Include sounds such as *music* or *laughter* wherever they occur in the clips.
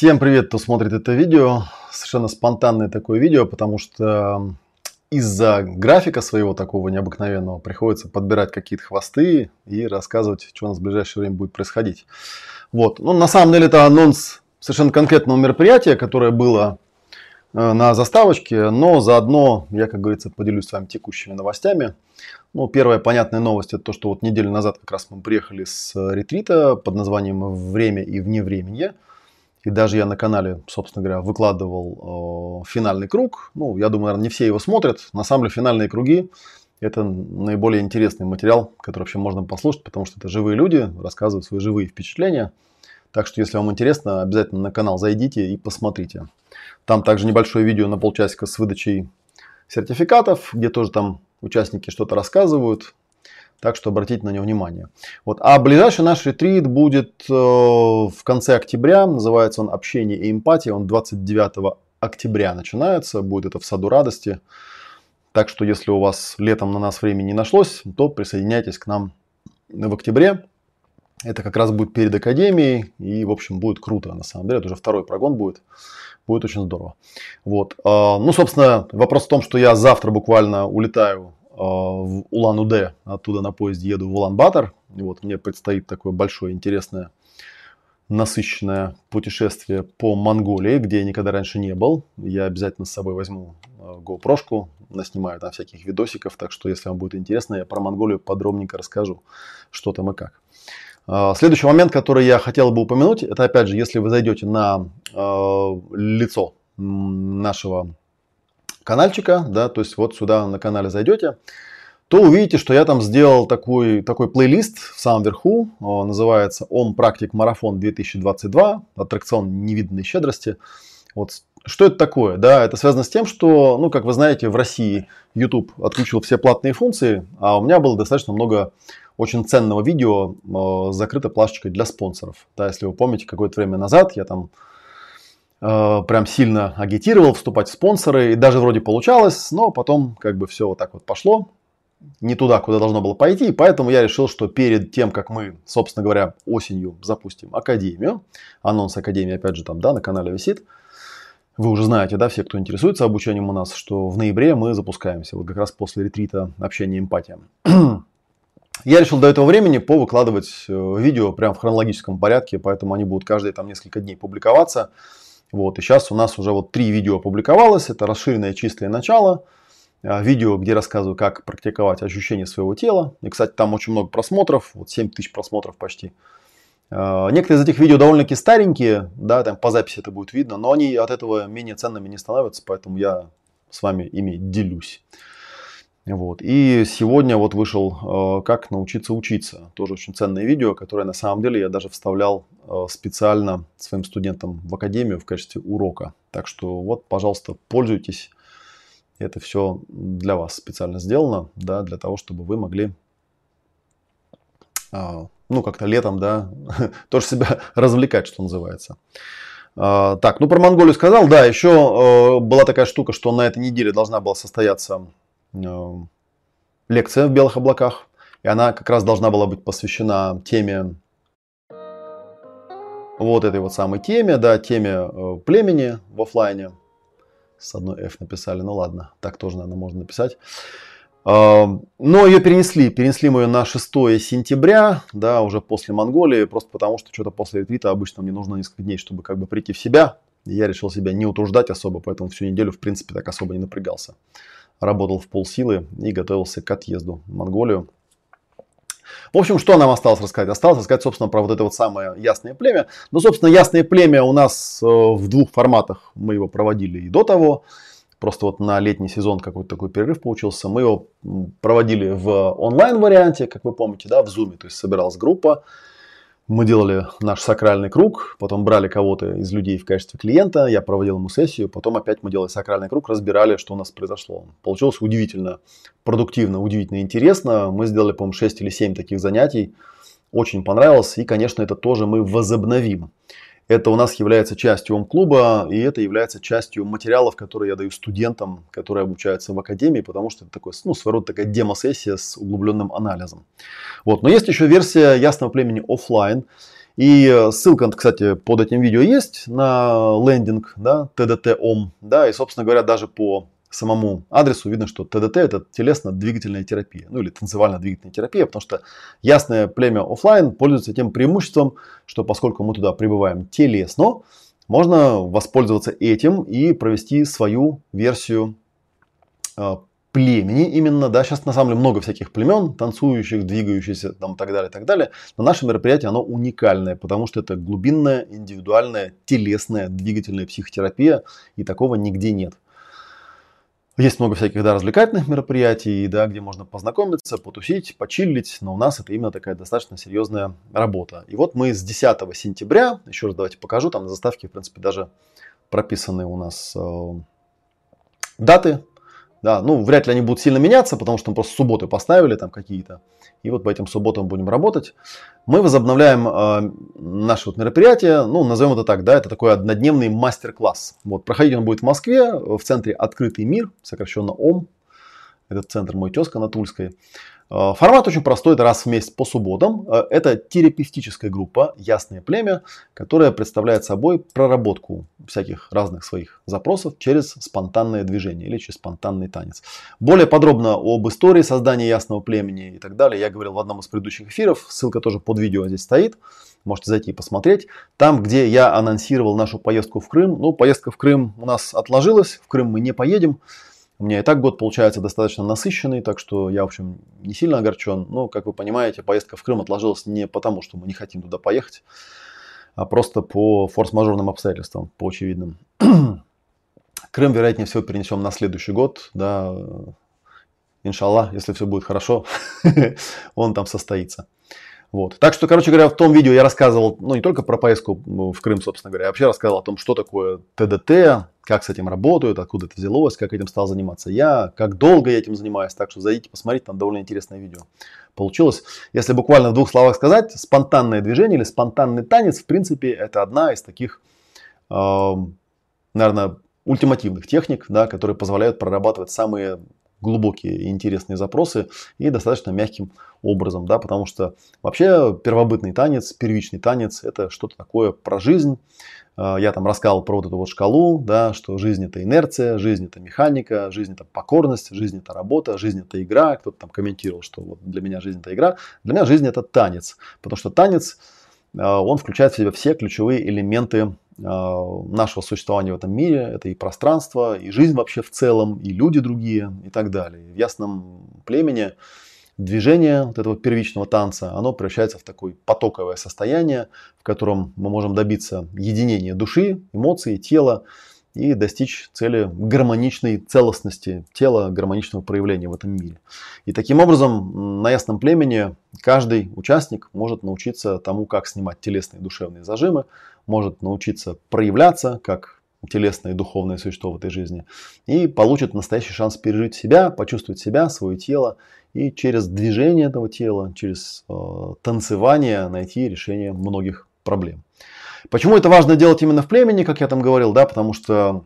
Всем привет, кто смотрит это видео. Совершенно спонтанное такое видео, потому что из-за графика своего такого необыкновенного приходится подбирать какие-то хвосты и рассказывать, что у нас в ближайшее время будет происходить. Вот. Ну, на самом деле это анонс совершенно конкретного мероприятия, которое было э, на заставочке, но заодно я, как говорится, поделюсь с вами текущими новостями. Ну, первая понятная новость это то, что вот неделю назад как раз мы приехали с ретрита под названием «Время и вневременье». И даже я на канале, собственно говоря, выкладывал э, финальный круг. Ну, я думаю, наверное, не все его смотрят. На самом деле финальные круги – это наиболее интересный материал, который вообще можно послушать, потому что это живые люди, рассказывают свои живые впечатления. Так что, если вам интересно, обязательно на канал зайдите и посмотрите. Там также небольшое видео на полчасика с выдачей сертификатов, где тоже там участники что-то рассказывают. Так что обратите на него внимание. Вот. А ближайший наш ретрит будет э, в конце октября. Называется он «Общение и эмпатия». Он 29 октября начинается. Будет это в Саду Радости. Так что если у вас летом на нас времени не нашлось, то присоединяйтесь к нам в октябре. Это как раз будет перед Академией. И, в общем, будет круто. На самом деле, это уже второй прогон будет. Будет очень здорово. Вот. Э, ну, собственно, вопрос в том, что я завтра буквально улетаю в Улан-Удэ, оттуда на поезде еду в Улан-Батор. Вот, мне предстоит такое большое, интересное, насыщенное путешествие по Монголии, где я никогда раньше не был. Я обязательно с собой возьму э, GoPro, наснимаю там всяких видосиков, так что если вам будет интересно, я про Монголию подробненько расскажу, что там и как. Э, следующий момент, который я хотел бы упомянуть, это опять же, если вы зайдете на э, лицо нашего каналчика, да, то есть вот сюда на канале зайдете, то увидите, что я там сделал такой, такой плейлист в самом верху, он называется «Ом Практик Марафон 2022», аттракцион невиданной щедрости. Вот что это такое? Да, это связано с тем, что, ну, как вы знаете, в России YouTube отключил все платные функции, а у меня было достаточно много очень ценного видео э, закрытой плашечкой для спонсоров. Да, если вы помните, какое-то время назад я там Э, прям сильно агитировал вступать в спонсоры, и даже вроде получалось, но потом как бы все вот так вот пошло, не туда, куда должно было пойти, и поэтому я решил, что перед тем, как мы, собственно говоря, осенью запустим Академию, анонс Академии, опять же, там, да, на канале висит, вы уже знаете, да, все, кто интересуется обучением у нас, что в ноябре мы запускаемся, вот как раз после ретрита общения эмпатия. Я решил до этого времени повыкладывать э, видео прям в хронологическом порядке, поэтому они будут каждые там несколько дней публиковаться. Вот, и сейчас у нас уже вот три видео опубликовалось. Это расширенное чистое начало. А, видео, где рассказываю, как практиковать ощущение своего тела. И, кстати, там очень много просмотров. Вот 7 тысяч просмотров почти. А, некоторые из этих видео довольно-таки старенькие. Да, там по записи это будет видно. Но они от этого менее ценными не становятся. Поэтому я с вами ими делюсь. Вот. И сегодня вот вышел э, «Как научиться учиться». Тоже очень ценное видео, которое на самом деле я даже вставлял э, специально своим студентам в академию в качестве урока. Так что вот, пожалуйста, пользуйтесь. Это все для вас специально сделано, да, для того, чтобы вы могли, э, ну, как-то летом, да, *laughs* тоже себя развлекать, что называется. Так, ну про Монголию сказал, да, еще была такая штука, что на этой неделе должна была состояться Э, лекция в белых облаках. И она как раз должна была быть посвящена теме вот этой вот самой теме, да, теме э, племени в офлайне. С одной F написали, ну ладно, так тоже, наверное, можно написать. Э, но ее перенесли, перенесли мы ее на 6 сентября, да, уже после Монголии, просто потому что что-то после ретрита обычно мне нужно несколько дней, чтобы как бы прийти в себя. Я решил себя не утруждать особо, поэтому всю неделю, в принципе, так особо не напрягался работал в полсилы и готовился к отъезду в Монголию. В общем, что нам осталось рассказать? Осталось рассказать, собственно, про вот это вот самое ясное племя. Ну, собственно, ясное племя у нас э, в двух форматах. Мы его проводили и до того. Просто вот на летний сезон какой-то такой перерыв получился. Мы его проводили в онлайн варианте, как вы помните, да, в Zoom. То есть собиралась группа мы делали наш сакральный круг, потом брали кого-то из людей в качестве клиента, я проводил ему сессию, потом опять мы делали сакральный круг, разбирали, что у нас произошло. Получилось удивительно продуктивно, удивительно интересно. Мы сделали, по-моему, 6 или 7 таких занятий. Очень понравилось. И, конечно, это тоже мы возобновим. Это у нас является частью ОМ-клуба, и это является частью материалов, которые я даю студентам, которые обучаются в академии, потому что это такой, ну, своего рода такая демо-сессия с углубленным анализом. Вот. Но есть еще версия ясного племени офлайн. И ссылка, кстати, под этим видео есть на лендинг, да, TDT-OM, да, и, собственно говоря, даже по самому адресу видно, что ТДТ это телесно-двигательная терапия, ну или танцевально-двигательная терапия, потому что ясное племя офлайн пользуется тем преимуществом, что поскольку мы туда прибываем телесно, можно воспользоваться этим и провести свою версию э, племени именно, да, сейчас на самом деле много всяких племен, танцующих, двигающихся, там, так далее, так далее, но наше мероприятие, оно уникальное, потому что это глубинная, индивидуальная, телесная, двигательная психотерапия, и такого нигде нет. Есть много всяких да, развлекательных мероприятий, да, где можно познакомиться, потусить, почиллить, но у нас это именно такая достаточно серьезная работа. И вот мы с 10 сентября, еще раз давайте покажу, там на заставке, в принципе, даже прописаны у нас э, даты, да, ну, вряд ли они будут сильно меняться, потому что мы просто субботы поставили там какие-то. И вот по этим субботам будем работать. Мы возобновляем э, наше вот мероприятие, ну, назовем это так, да, это такой однодневный мастер-класс. Вот, проходить он будет в Москве, в центре «Открытый мир», сокращенно ОМ. Этот центр мой тезка на Тульской. Э, формат очень простой, это раз в месяц по субботам. Э, это терапевтическая группа «Ясное племя», которая представляет собой проработку всяких разных своих запросов через спонтанное движение или через спонтанный танец. Более подробно об истории создания ясного племени и так далее я говорил в одном из предыдущих эфиров. Ссылка тоже под видео здесь стоит. Можете зайти и посмотреть. Там, где я анонсировал нашу поездку в Крым. Ну, поездка в Крым у нас отложилась. В Крым мы не поедем. У меня и так год получается достаточно насыщенный, так что я, в общем, не сильно огорчен. Но, как вы понимаете, поездка в Крым отложилась не потому, что мы не хотим туда поехать, а просто по форс-мажорным обстоятельствам, по очевидным. *clears throat* Крым, вероятнее всего, перенесем на следующий год, да, иншаллах, если все будет хорошо, *laughs* он там состоится. Вот. Так что, короче говоря, в том видео я рассказывал, ну, не только про поездку в Крым, собственно говоря, я вообще рассказывал о том, что такое ТДТ, как с этим работают, откуда это взялось, как этим стал заниматься я, как долго я этим занимаюсь. Так что зайдите, посмотрите, там довольно интересное видео получилось. Если буквально в двух словах сказать, спонтанное движение или спонтанный танец, в принципе, это одна из таких, э, наверное, ультимативных техник, да, которые позволяют прорабатывать самые глубокие и интересные запросы и достаточно мягким образом, да, потому что вообще первобытный танец, первичный танец это что-то такое про жизнь. А, я там рассказывал про вот эту вот шкалу, да, что жизнь это инерция, жизнь это механика, жизнь это покорность, жизнь это работа, жизнь это игра. Кто-то там комментировал, что вот для меня жизнь это игра. Для меня жизнь это танец, потому что танец, он включает в себя все ключевые элементы а, нашего существования в этом мире. Это и пространство, и жизнь вообще в целом, и люди другие, и так далее. В ясном племени движение вот этого первичного танца, оно превращается в такое потоковое состояние, в котором мы можем добиться единения души, эмоций, тела и достичь цели гармоничной целостности тела, гармоничного проявления в этом мире. И таким образом на ясном племени каждый участник может научиться тому, как снимать телесные и душевные зажимы, может научиться проявляться как телесное и духовное существо в этой жизни и получит настоящий шанс пережить себя, почувствовать себя, свое тело и через движение этого тела, через э, танцевание найти решение многих проблем. Почему это важно делать именно в племени, как я там говорил, да, потому что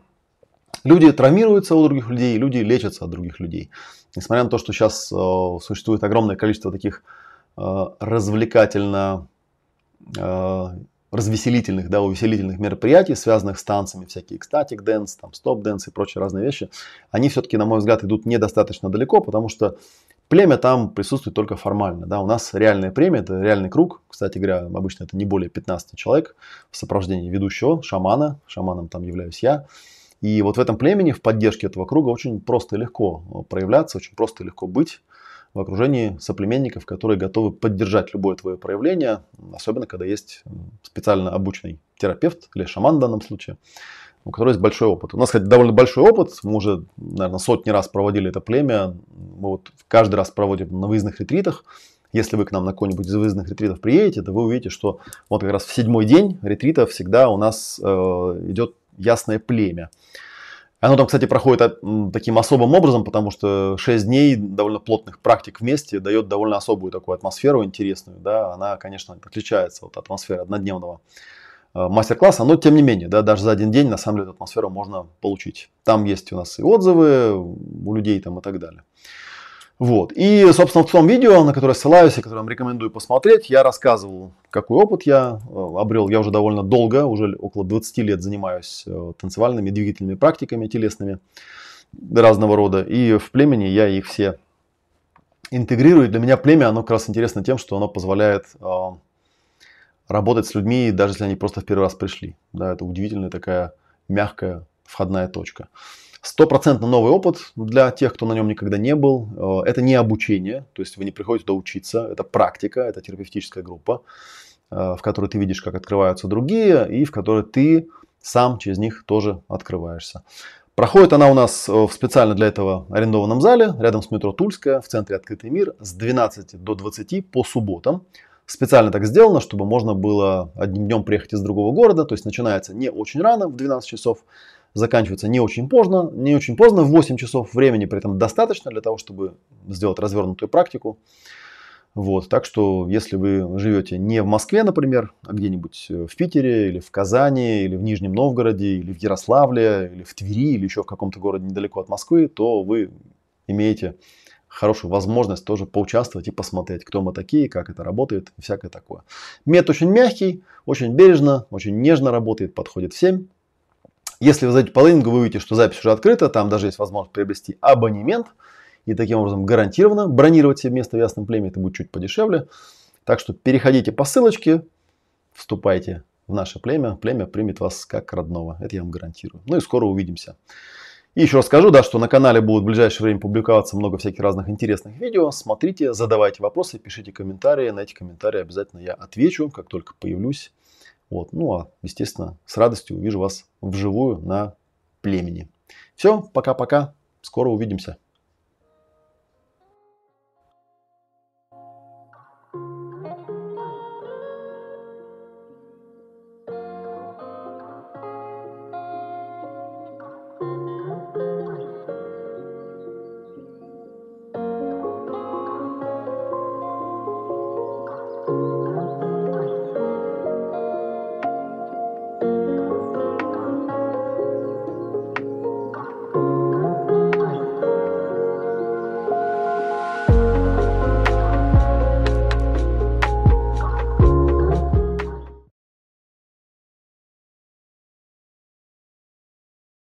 люди травмируются у других людей, люди лечатся от других людей. Несмотря на то, что сейчас э, существует огромное количество таких э, развлекательно э, развеселительных, да, увеселительных мероприятий, связанных с танцами, всякие ecstatic dance, там, stop dance и прочие разные вещи, они все-таки, на мой взгляд, идут недостаточно далеко, потому что племя там присутствует только формально. Да. У нас реальное племя, это реальный круг, кстати говоря, обычно это не более 15 человек в сопровождении ведущего, шамана, шаманом там являюсь я, и вот в этом племени, в поддержке этого круга очень просто и легко проявляться, очень просто и легко быть, в окружении соплеменников, которые готовы поддержать любое твое проявление, особенно когда есть специально обученный терапевт или шаман в данном случае, у которого есть большой опыт. У нас, кстати, довольно большой опыт. Мы уже, наверное, сотни раз проводили это племя. Мы вот каждый раз проводим на выездных ретритах. Если вы к нам на какой-нибудь из выездных ретритов приедете, то вы увидите, что вот как раз в седьмой день ретрита всегда у нас э, идет ясное племя. Оно там, кстати, проходит таким особым образом, потому что 6 дней довольно плотных практик вместе дает довольно особую такую атмосферу интересную. Да? Она, конечно, отличается от атмосферы однодневного мастер-класса, но тем не менее, да, даже за один день на самом деле эту атмосферу можно получить. Там есть у нас и отзывы у людей там и так далее. Вот. И, собственно, в том видео, на которое ссылаюсь и которое вам рекомендую посмотреть, я рассказывал, какой опыт я э, обрел. Я уже довольно долго, уже около 20 лет занимаюсь э, танцевальными двигательными практиками телесными разного рода. И в племени я их все интегрирую. Для меня племя, оно как раз интересно тем, что оно позволяет э, работать с людьми, даже если они просто в первый раз пришли. Да, это удивительная такая мягкая входная точка. Стопроцентно новый опыт для тех, кто на нем никогда не был. Э, это не обучение, то есть вы не приходите туда учиться, это практика, это терапевтическая группа, э, в которой ты видишь, как открываются другие, и в которой ты сам через них тоже открываешься. Проходит она у нас э, в специально для этого арендованном зале, рядом с метро Тульская, в центре Открытый мир, с 12 до 20 по субботам. Специально так сделано, чтобы можно было одним днем приехать из другого города, то есть начинается не очень рано, в 12 часов, заканчивается не очень поздно, не очень поздно, в 8 часов времени при этом достаточно для того, чтобы сделать развернутую практику. Вот, так что, если вы живете не в Москве, например, а где-нибудь э, в Питере, или в Казани, или в Нижнем Новгороде, или в Ярославле, или в Твери, или еще в каком-то городе недалеко от Москвы, то вы имеете хорошую возможность тоже поучаствовать и посмотреть, кто мы такие, как это работает и всякое такое. Метод очень мягкий, очень бережно, очень нежно работает, подходит всем. Если вы зайдете по лендингу, вы увидите, что запись уже открыта, там даже есть возможность приобрести абонемент и таким образом гарантированно бронировать себе место в Ясном Племе, это будет чуть подешевле. Так что переходите по ссылочке, вступайте в наше племя, племя примет вас как родного, это я вам гарантирую. Ну и скоро увидимся. И еще раз скажу, да, что на канале будут в ближайшее время публиковаться много всяких разных интересных видео. Смотрите, задавайте вопросы, пишите комментарии. На эти комментарии обязательно я отвечу, как только появлюсь. Вот. Ну а, естественно, с радостью увижу вас вживую на племени. Все, пока-пока. Скоро увидимся.